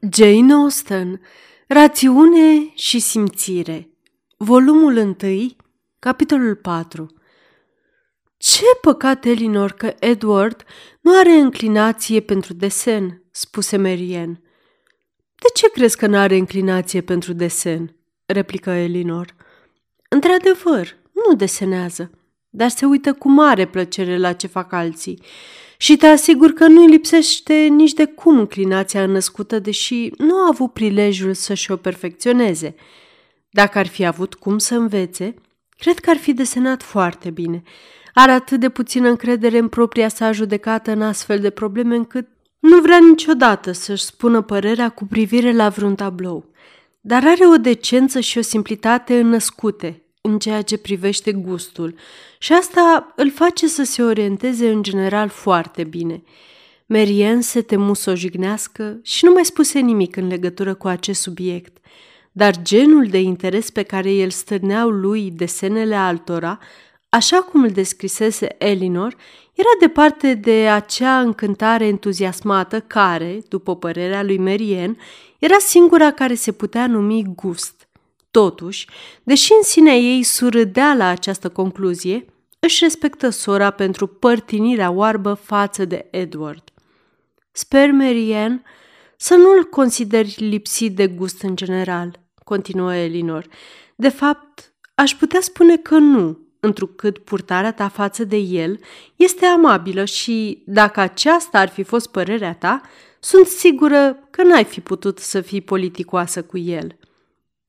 Jane Austen Rațiune și simțire Volumul 1, capitolul 4 Ce păcat, Elinor, că Edward nu are înclinație pentru desen, spuse Marianne. De ce crezi că nu are înclinație pentru desen? replică Elinor. Într-adevăr, nu desenează, dar se uită cu mare plăcere la ce fac alții și te asigur că nu-i lipsește nici de cum înclinația născută, deși nu a avut prilejul să-și o perfecționeze. Dacă ar fi avut cum să învețe, cred că ar fi desenat foarte bine. Are atât de puțină încredere în propria sa judecată în astfel de probleme încât nu vrea niciodată să-și spună părerea cu privire la vreun tablou. Dar are o decență și o simplitate înnăscute, în ceea ce privește gustul și asta îl face să se orienteze în general foarte bine. Merien se temu să o jignească și nu mai spuse nimic în legătură cu acest subiect, dar genul de interes pe care el stârneau lui desenele altora, așa cum îl descrisese Elinor, era departe de acea încântare entuziasmată care, după părerea lui Merien, era singura care se putea numi gust. Totuși, deși în sinea ei surâdea la această concluzie, își respectă sora pentru părtinirea oarbă față de Edward. Sper, Marianne, să nu-l consideri lipsit de gust în general, continuă Elinor. De fapt, aș putea spune că nu, întrucât purtarea ta față de el este amabilă și, dacă aceasta ar fi fost părerea ta, sunt sigură că n-ai fi putut să fii politicoasă cu el.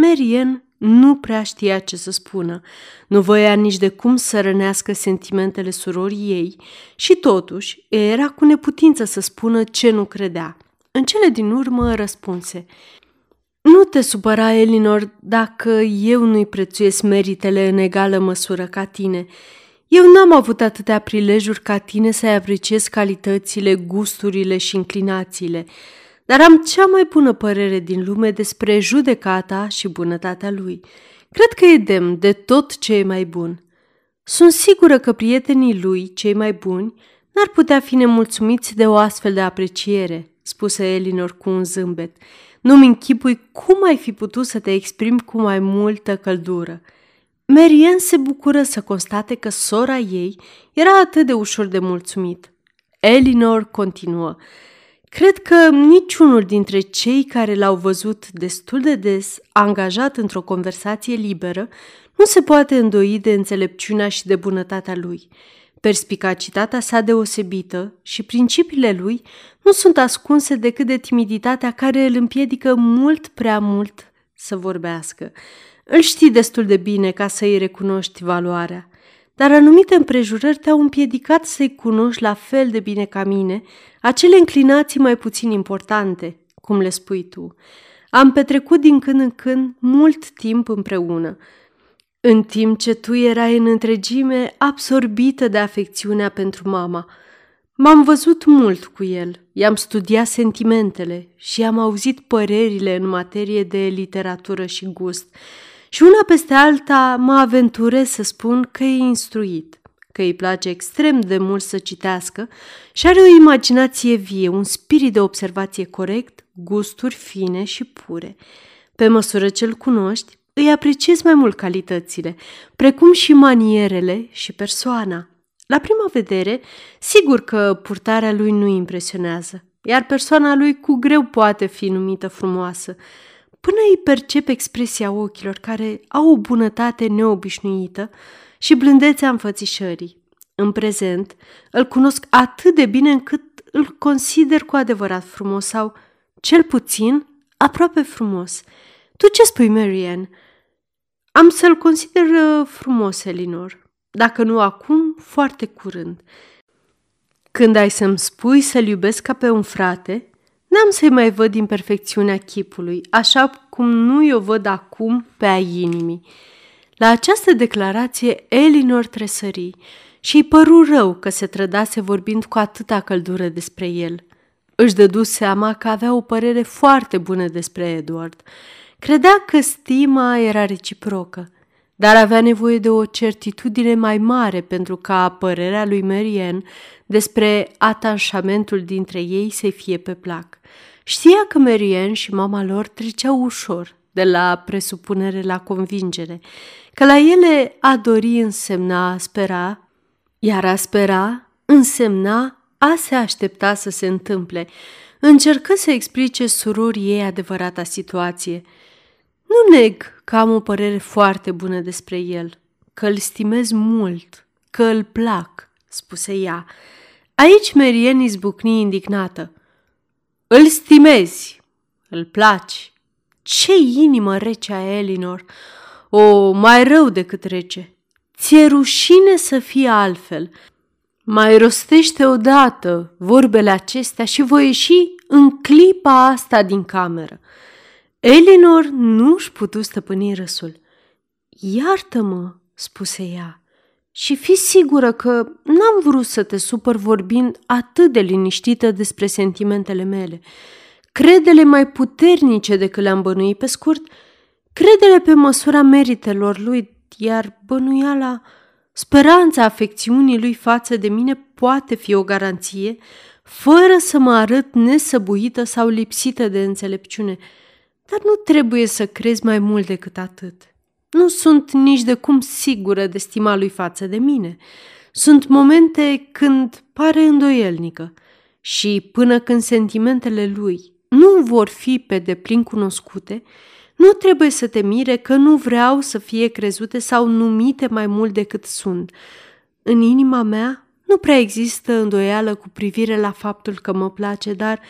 Marian nu prea știa ce să spună, nu voia nici de cum să rănească sentimentele surorii ei și totuși era cu neputință să spună ce nu credea. În cele din urmă răspunse, Nu te supăra, Elinor, dacă eu nu-i prețuiesc meritele în egală măsură ca tine. Eu n-am avut atâtea prilejuri ca tine să-i apreciez calitățile, gusturile și inclinațiile dar am cea mai bună părere din lume despre judecata și bunătatea lui. Cred că e demn de tot ce e mai bun. Sunt sigură că prietenii lui, cei mai buni, n-ar putea fi nemulțumiți de o astfel de apreciere, spuse Elinor cu un zâmbet. Nu-mi închipui cum ai fi putut să te exprimi cu mai multă căldură. Marian se bucură să constate că sora ei era atât de ușor de mulțumit. Elinor continuă. Cred că niciunul dintre cei care l-au văzut destul de des angajat într-o conversație liberă nu se poate îndoi de înțelepciunea și de bunătatea lui. Perspicacitatea sa deosebită și principiile lui nu sunt ascunse decât de timiditatea care îl împiedică mult prea mult să vorbească. Îl știi destul de bine ca să-i recunoști valoarea dar anumite împrejurări te-au împiedicat să-i cunoști la fel de bine ca mine acele înclinații mai puțin importante, cum le spui tu. Am petrecut din când în când mult timp împreună, în timp ce tu erai în întregime absorbită de afecțiunea pentru mama. M-am văzut mult cu el, i-am studiat sentimentele și am auzit părerile în materie de literatură și gust – și una peste alta mă aventurez să spun că e instruit, că îi place extrem de mult să citească și are o imaginație vie, un spirit de observație corect, gusturi fine și pure. Pe măsură ce îl cunoști, îi apreciezi mai mult calitățile, precum și manierele și persoana. La prima vedere, sigur că purtarea lui nu impresionează, iar persoana lui cu greu poate fi numită frumoasă, până îi percep expresia ochilor care au o bunătate neobișnuită și blândețea înfățișării. În prezent, îl cunosc atât de bine încât îl consider cu adevărat frumos sau, cel puțin, aproape frumos. Tu ce spui, Marianne? Am să-l consider uh, frumos, Elinor. Dacă nu acum, foarte curând. Când ai să-mi spui să-l iubesc ca pe un frate, N-am să-i mai văd imperfecțiunea chipului, așa cum nu o văd acum pe a inimii. La această declarație, Elinor tresări și îi păru rău că se trădase vorbind cu atâta căldură despre el. Își dădu seama că avea o părere foarte bună despre Edward. Credea că stima era reciprocă, dar avea nevoie de o certitudine mai mare pentru ca părerea lui Marianne despre atașamentul dintre ei să fie pe plac. Știa că Marianne și mama lor treceau ușor de la presupunere la convingere, că la ele a dori însemna a spera, iar a spera însemna a se aștepta să se întâmple. Încercă să explice surorii ei adevărata situație. Nu neg că am o părere foarte bună despre el, că îl stimez mult, că îl plac, spuse ea. Aici Merien izbucni indignată. Îl stimezi, îl placi. Ce inimă rece a Elinor! O, mai rău decât rece. Ți-e rușine să fie altfel. Mai rostește odată vorbele acestea și voi ieși în clipa asta din cameră. Elinor nu își putu stăpâni râsul. Iartă-mă, spuse ea, și fi sigură că n-am vrut să te supăr vorbind atât de liniștită despre sentimentele mele. Credele mai puternice decât le-am bănuit pe scurt, credele pe măsura meritelor lui, iar bănuiala, speranța afecțiunii lui față de mine poate fi o garanție, fără să mă arăt nesăbuită sau lipsită de înțelepciune. Dar nu trebuie să crezi mai mult decât atât. Nu sunt nici de cum sigură de stima lui față de mine. Sunt momente când pare îndoielnică și până când sentimentele lui nu vor fi pe deplin cunoscute, nu trebuie să te mire că nu vreau să fie crezute sau numite mai mult decât sunt. În inima mea nu prea există îndoială cu privire la faptul că mă place, dar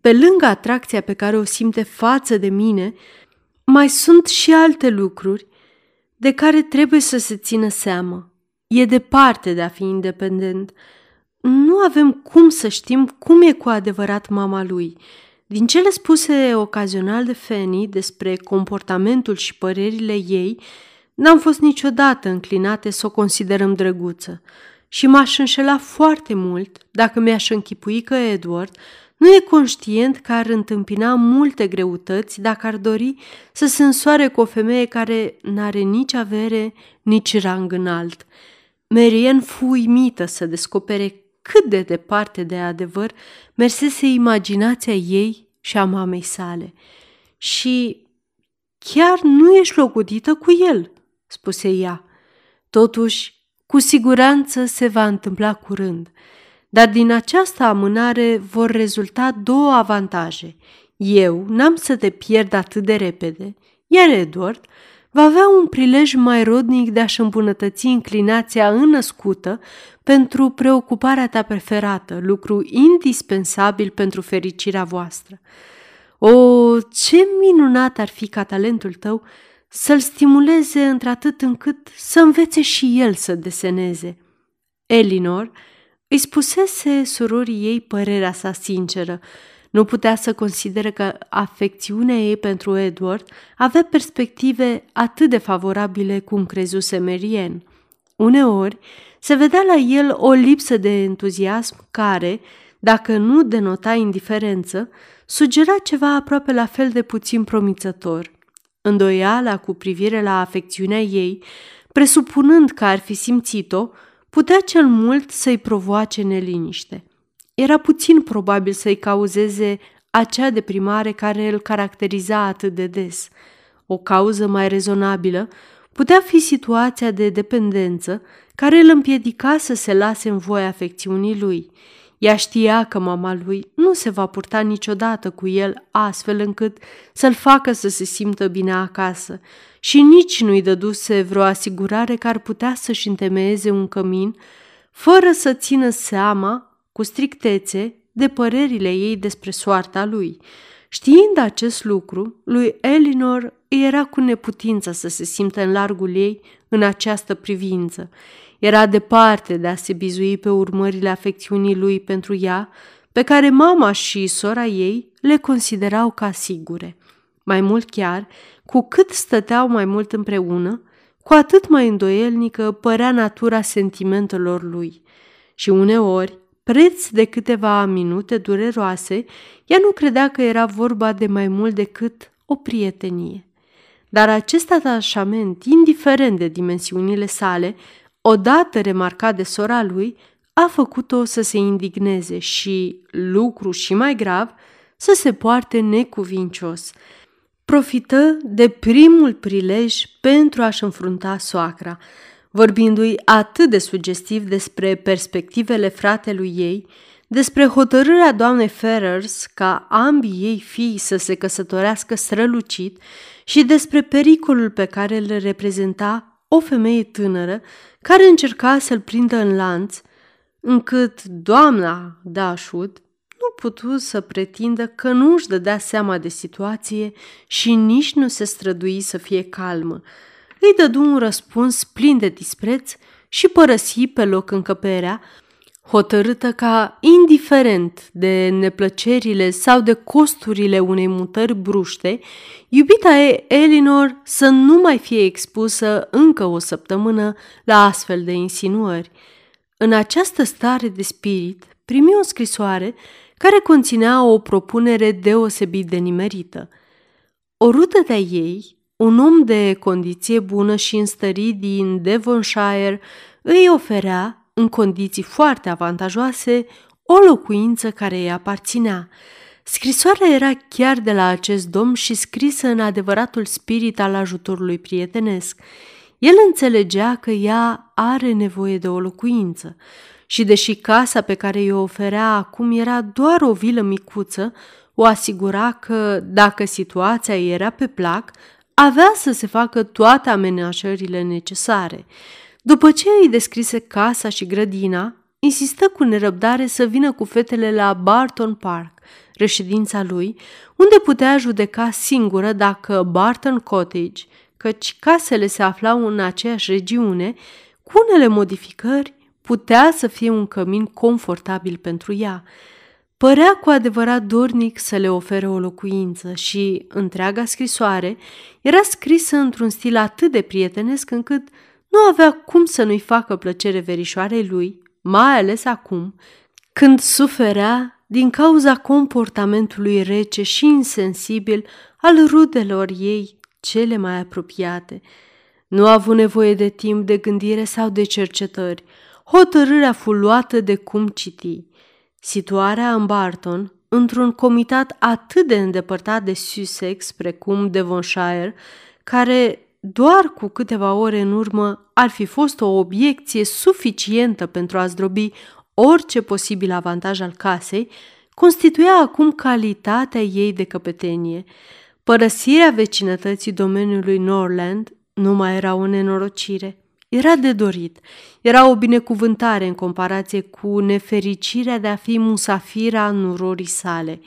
pe lângă atracția pe care o simte față de mine, mai sunt și alte lucruri de care trebuie să se țină seamă. E departe de a fi independent. Nu avem cum să știm cum e cu adevărat mama lui. Din cele spuse ocazional de Fanny despre comportamentul și părerile ei, n-am fost niciodată înclinate să o considerăm drăguță și m-aș înșela foarte mult dacă mi-aș închipui că Edward nu e conștient că ar întâmpina multe greutăți dacă ar dori să se însoare cu o femeie care n-are nici avere, nici rang înalt. Marian fu uimită să descopere cât de departe de adevăr mersese imaginația ei și a mamei sale. Și chiar nu ești locudită cu el, spuse ea. Totuși, cu siguranță se va întâmpla curând – dar din această amânare vor rezulta două avantaje. Eu n-am să te pierd atât de repede, iar Edward va avea un prilej mai rodnic de a-și îmbunătăți inclinația înăscută pentru preocuparea ta preferată, lucru indispensabil pentru fericirea voastră. O, ce minunat ar fi ca talentul tău să-l stimuleze într-atât încât să învețe și el să deseneze. Elinor îi spusese surorii ei părerea sa sinceră. Nu putea să considere că afecțiunea ei pentru Edward avea perspective atât de favorabile cum crezuse Merien. Uneori se vedea la el o lipsă de entuziasm care, dacă nu denota indiferență, sugera ceva aproape la fel de puțin promițător. Îndoiala cu privire la afecțiunea ei, presupunând că ar fi simțit-o, putea cel mult să-i provoace neliniște. Era puțin probabil să-i cauzeze acea deprimare care îl caracteriza atât de des. O cauză mai rezonabilă putea fi situația de dependență care îl împiedica să se lase în voia afecțiunii lui. Ea știa că mama lui nu se va purta niciodată cu el astfel încât să-l facă să se simtă bine acasă și nici nu-i dăduse vreo asigurare că ar putea să-și întemeieze un cămin fără să țină seama cu strictețe de părerile ei despre soarta lui. Știind acest lucru, lui Elinor îi era cu neputință să se simtă în largul ei în această privință. Era departe de a se bizui pe urmările afecțiunii lui pentru ea, pe care mama și sora ei le considerau ca sigure. Mai mult chiar, cu cât stăteau mai mult împreună, cu atât mai îndoielnică părea natura sentimentelor lui. Și uneori, preț de câteva minute dureroase, ea nu credea că era vorba de mai mult decât o prietenie. Dar acest atașament, indiferent de dimensiunile sale, odată remarcat de sora lui, a făcut-o să se indigneze și, lucru și mai grav, să se poarte necuvincios. Profită de primul prilej pentru a-și înfrunta soacra, vorbindu-i atât de sugestiv despre perspectivele fratelui ei, despre hotărârea doamnei Ferrers ca ambii ei fii să se căsătorească strălucit și despre pericolul pe care îl reprezenta o femeie tânără care încerca să-l prindă în lanț, încât doamna Dashwood nu putu să pretindă că nu își dădea seama de situație și nici nu se strădui să fie calmă. Îi dădu un răspuns plin de dispreț și părăsi pe loc încăperea, hotărâtă ca, indiferent de neplăcerile sau de costurile unei mutări bruște, iubita ei, Elinor, să nu mai fie expusă încă o săptămână la astfel de insinuări. În această stare de spirit, primi o scrisoare care conținea o propunere deosebit de nimerită. O rută de ei, un om de condiție bună și înstărit din Devonshire, îi oferea în condiții foarte avantajoase, o locuință care îi aparținea. Scrisoarea era chiar de la acest domn și scrisă în adevăratul spirit al ajutorului prietenesc. El înțelegea că ea are nevoie de o locuință și deși casa pe care i-o oferea acum era doar o vilă micuță, o asigura că, dacă situația era pe plac, avea să se facă toate amenajările necesare. După ce îi descrise casa și grădina, insistă cu nerăbdare să vină cu fetele la Barton Park, reședința lui, unde putea judeca singură dacă Barton Cottage, căci casele se aflau în aceeași regiune, cu unele modificări, putea să fie un cămin confortabil pentru ea. Părea cu adevărat dornic să le ofere o locuință și întreaga scrisoare era scrisă într-un stil atât de prietenesc încât nu avea cum să nu-i facă plăcere verișoarei lui, mai ales acum, când suferea din cauza comportamentului rece și insensibil al rudelor ei cele mai apropiate. Nu a avut nevoie de timp de gândire sau de cercetări. Hotărârea fu luată de cum citi. Situarea în Barton, într-un comitat atât de îndepărtat de Sussex precum Devonshire, care doar cu câteva ore în urmă ar fi fost o obiecție suficientă pentru a zdrobi orice posibil avantaj al casei, constituia acum calitatea ei de căpetenie. Părăsirea vecinătății domeniului Norland nu mai era o nenorocire. Era de dorit, era o binecuvântare în comparație cu nefericirea de a fi musafira nurorii sale,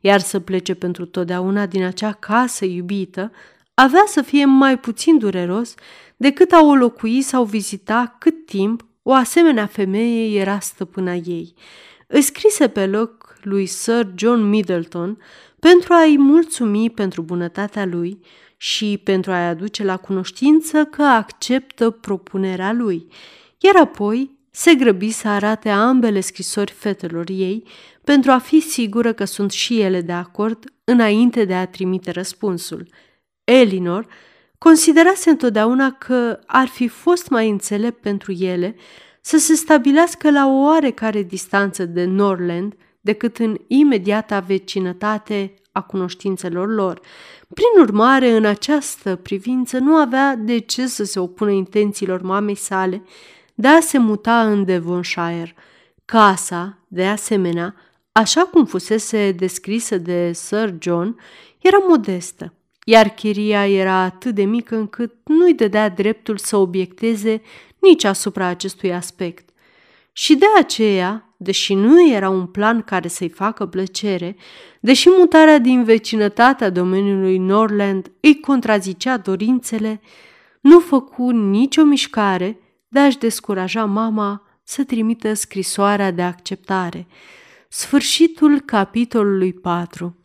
iar să plece pentru totdeauna din acea casă iubită avea să fie mai puțin dureros decât a o locui sau vizita cât timp o asemenea femeie era stăpâna ei. Îi scrise pe loc lui Sir John Middleton pentru a-i mulțumi pentru bunătatea lui și pentru a-i aduce la cunoștință că acceptă propunerea lui, iar apoi se grăbi să arate ambele scrisori fetelor ei pentru a fi sigură că sunt și ele de acord înainte de a trimite răspunsul – Elinor considerase întotdeauna că ar fi fost mai înțelept pentru ele să se stabilească la o oarecare distanță de Norland decât în imediata vecinătate a cunoștințelor lor. Prin urmare, în această privință nu avea de ce să se opună intențiilor mamei sale de a se muta în Devonshire. Casa, de asemenea, așa cum fusese descrisă de Sir John, era modestă iar chiria era atât de mică încât nu-i dădea dreptul să obiecteze nici asupra acestui aspect. Și de aceea, deși nu era un plan care să-i facă plăcere, deși mutarea din vecinătatea domeniului Norland îi contrazicea dorințele, nu făcu nicio mișcare de a-și descuraja mama să trimită scrisoarea de acceptare. Sfârșitul capitolului 4